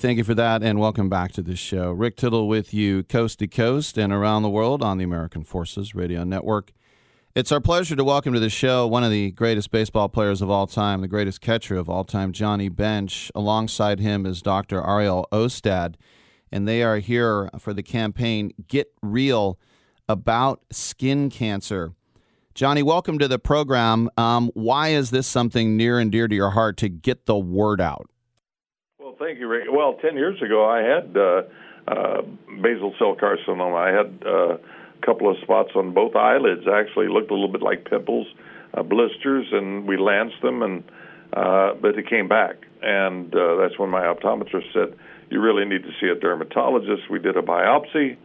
Thank you for that, and welcome back to the show. Rick Tittle with you, coast to coast and around the world on the American Forces Radio Network. It's our pleasure to welcome to the show one of the greatest baseball players of all time, the greatest catcher of all time, Johnny Bench. Alongside him is Dr. Ariel Ostad, and they are here for the campaign Get Real about skin cancer. Johnny, welcome to the program. Um, why is this something near and dear to your heart to get the word out? Thank you, Rick. Well, 10 years ago, I had uh, uh, basal cell carcinoma. I had uh, couple of spots on both eyelids. Actually, looked a little bit like pimples, uh, blisters, and we lanced them, and uh, but it came back, and uh, that's when my optometrist said, "You really need to see a dermatologist." We did a biopsy,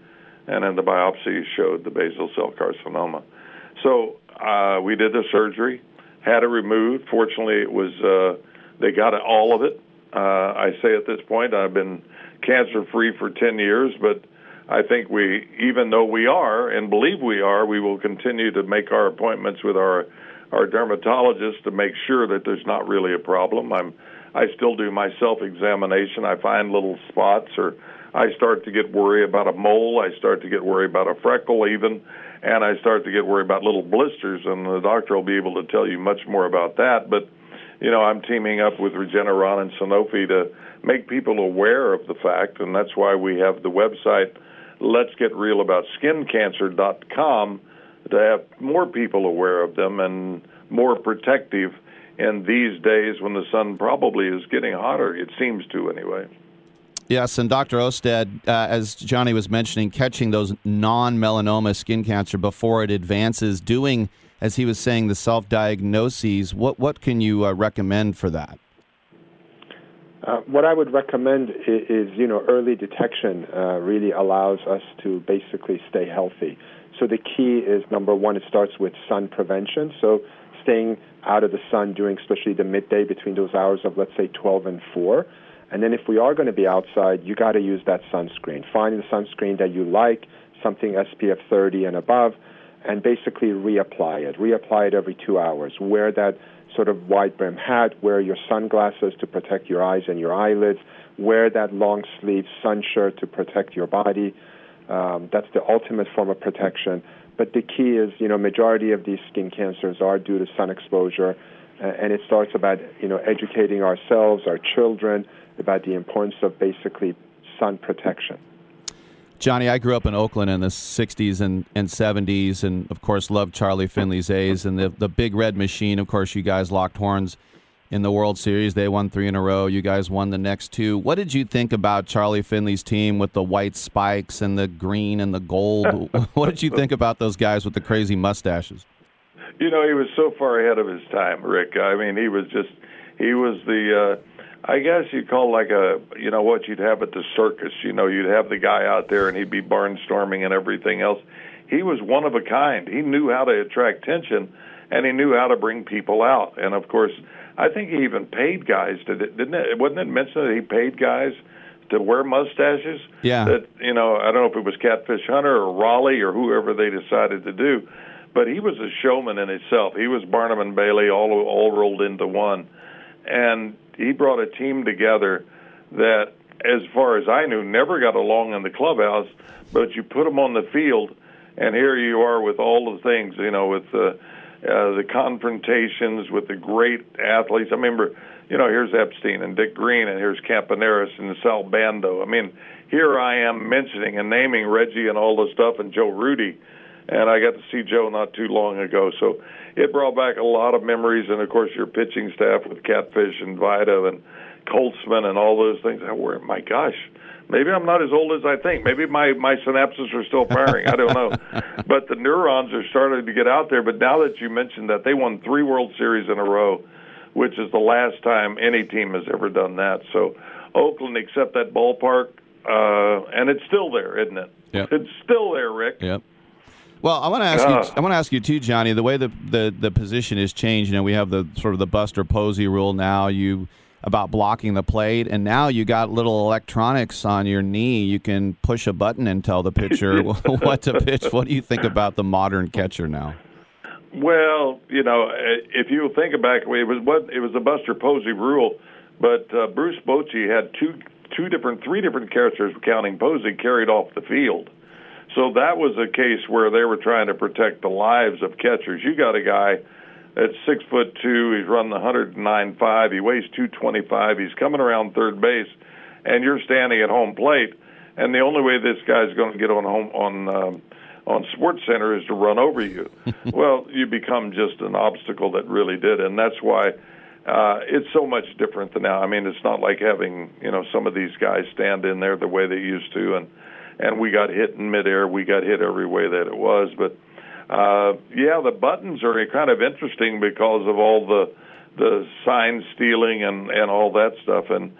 and then the biopsy showed the basal cell carcinoma. So uh, we did the surgery, had it removed. Fortunately, it was uh, they got all of it. Uh, I say at this point, I've been cancer free for 10 years, but I think we, even though we are and believe we are, we will continue to make our appointments with our our dermatologist to make sure that there's not really a problem. I'm I still do my self examination. I find little spots or I start to get worried about a mole, I start to get worried about a freckle even, and I start to get worried about little blisters and the doctor will be able to tell you much more about that, but you know, I'm teaming up with Regeneron and Sanofi to make people aware of the fact, and that's why we have the website let's get real about skincancer.com to have more people aware of them and more protective in these days when the sun probably is getting hotter. It seems to, anyway. Yes, and Dr. Ostad, uh, as Johnny was mentioning, catching those non melanoma skin cancer before it advances, doing, as he was saying, the self diagnoses. What, what can you uh, recommend for that? Uh, what I would recommend is, is you know, early detection uh, really allows us to basically stay healthy. So the key is number one, it starts with sun prevention. So staying out of the sun during especially the midday between those hours of let's say 12 and 4. And then if we are going to be outside, you got to use that sunscreen. Find the sunscreen that you like, something SPF 30 and above, and basically reapply it. Reapply it every two hours. Wear that sort of wide brim hat, wear your sunglasses to protect your eyes and your eyelids, wear that long sleeve sun shirt to protect your body. Um, that's the ultimate form of protection. But the key is, you know, majority of these skin cancers are due to sun exposure, uh, and it starts about, you know, educating ourselves, our children, about the importance of basically sun protection. Johnny, I grew up in Oakland in the 60s and, and 70s, and of course, loved Charlie Finley's A's and the, the big red machine. Of course, you guys locked horns in the World Series. They won three in a row. You guys won the next two. What did you think about Charlie Finley's team with the white spikes and the green and the gold? what did you think about those guys with the crazy mustaches? You know, he was so far ahead of his time, Rick. I mean, he was just, he was the. Uh, I guess you'd call like a you know what you'd have at the circus. You know, you'd have the guy out there and he'd be barnstorming and everything else. He was one of a kind. He knew how to attract attention and he knew how to bring people out. And of course, I think he even paid guys to didn't it wasn't it mentioned that he paid guys to wear mustaches? Yeah. That you know, I don't know if it was Catfish Hunter or Rollie or whoever they decided to do, but he was a showman in himself. He was Barnum and Bailey all all rolled into one. And he brought a team together that, as far as I knew, never got along in the clubhouse. But you put them on the field, and here you are with all the things, you know, with the uh, the confrontations with the great athletes. I remember, you know, here's Epstein and Dick Green, and here's Campaneris and Sal Bando. I mean, here I am mentioning and naming Reggie and all the stuff, and Joe Rudi, and I got to see Joe not too long ago. So it brought back a lot of memories, and of course your pitching staff with Catfish and Vida and Holtzman and all those things. I were, my gosh, maybe I'm not as old as I think. Maybe my my synapses are still firing. I don't know, but the neurons are starting to get out there. But now that you mentioned that, they won three World Series in a row, which is the last time any team has ever done that. So Oakland, except that ballpark, uh, and it's still there, isn't it? Yep. It's still there, Rick. Yep. Well, I want to ask you. I want to ask you too, Johnny. The way the, the the position has changed. You know, we have the sort of the Buster Posey rule now. You about blocking the plate, and now you got little electronics on your knee. You can push a button and tell the pitcher what to pitch. What do you think about the modern catcher now? Well, you know, if you think back, it was what it was the Buster Posey rule, but uh, Bruce Bochy had two two different, three different catchers, counting Posey, carried off the field. So that was a case where they were trying to protect the lives of catchers. You got a guy at six foot two, he's running 109 five, he weighs 225, he's coming around third base, and you're standing at home plate, and the only way this guy's going to get on home on um, on Sports Center is to run over you. well, you become just an obstacle that really did, and that's why uh, it's so much different than now. I mean, it's not like having you know some of these guys stand in there the way they used to, and and we got hit in midair. We got hit every way that it was, but uh, yeah, the buttons are kind of interesting because of all the the sign stealing and and all that stuff. And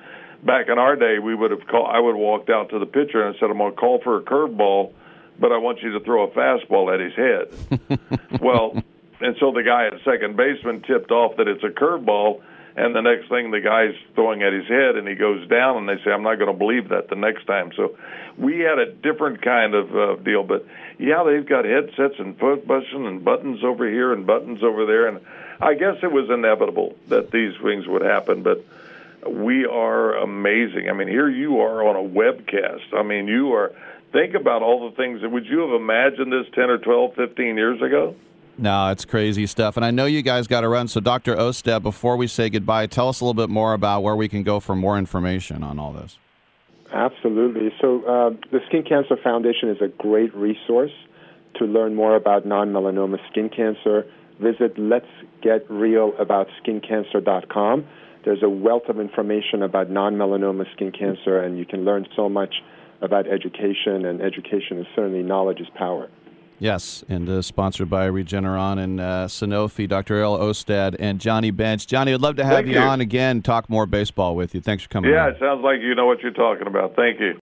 back in our day, we would have called. I would have walked out to the pitcher and said, "I'm going to call for a curveball." but I want you to throw a fastball at his head. well, and so the guy at second baseman tipped off that it's a curveball, and the next thing the guy's throwing at his head, and he goes down, and they say, "I'm not going to believe that the next time." So we had a different kind of uh, deal, but yeah, they've got headsets and foot and buttons over here and buttons over there, and I guess it was inevitable that these things would happen, but we are amazing. I mean, here you are on a webcast. I mean, you are think about all the things. That would you have imagined this 10 or 12, 15 years ago? No, it's crazy stuff. And I know you guys got to run. So, Dr. Ostad, before we say goodbye, tell us a little bit more about where we can go for more information on all this. Absolutely. So, uh, the Skin Cancer Foundation is a great resource to learn more about non melanoma skin cancer. Visit let'sgetrealaboutSkinCancer.com. There's a wealth of information about non melanoma skin cancer, and you can learn so much about education, and education is certainly knowledge is power. Yes, and uh, sponsored by Regeneron and uh, Sanofi, Dr. Ariel Ostad and Johnny Bench. Johnny, I'd love to have you, you, on again, talk more baseball with you. Thanks for coming. Yeah, on. it sounds like you know what you're talking about. Thank you.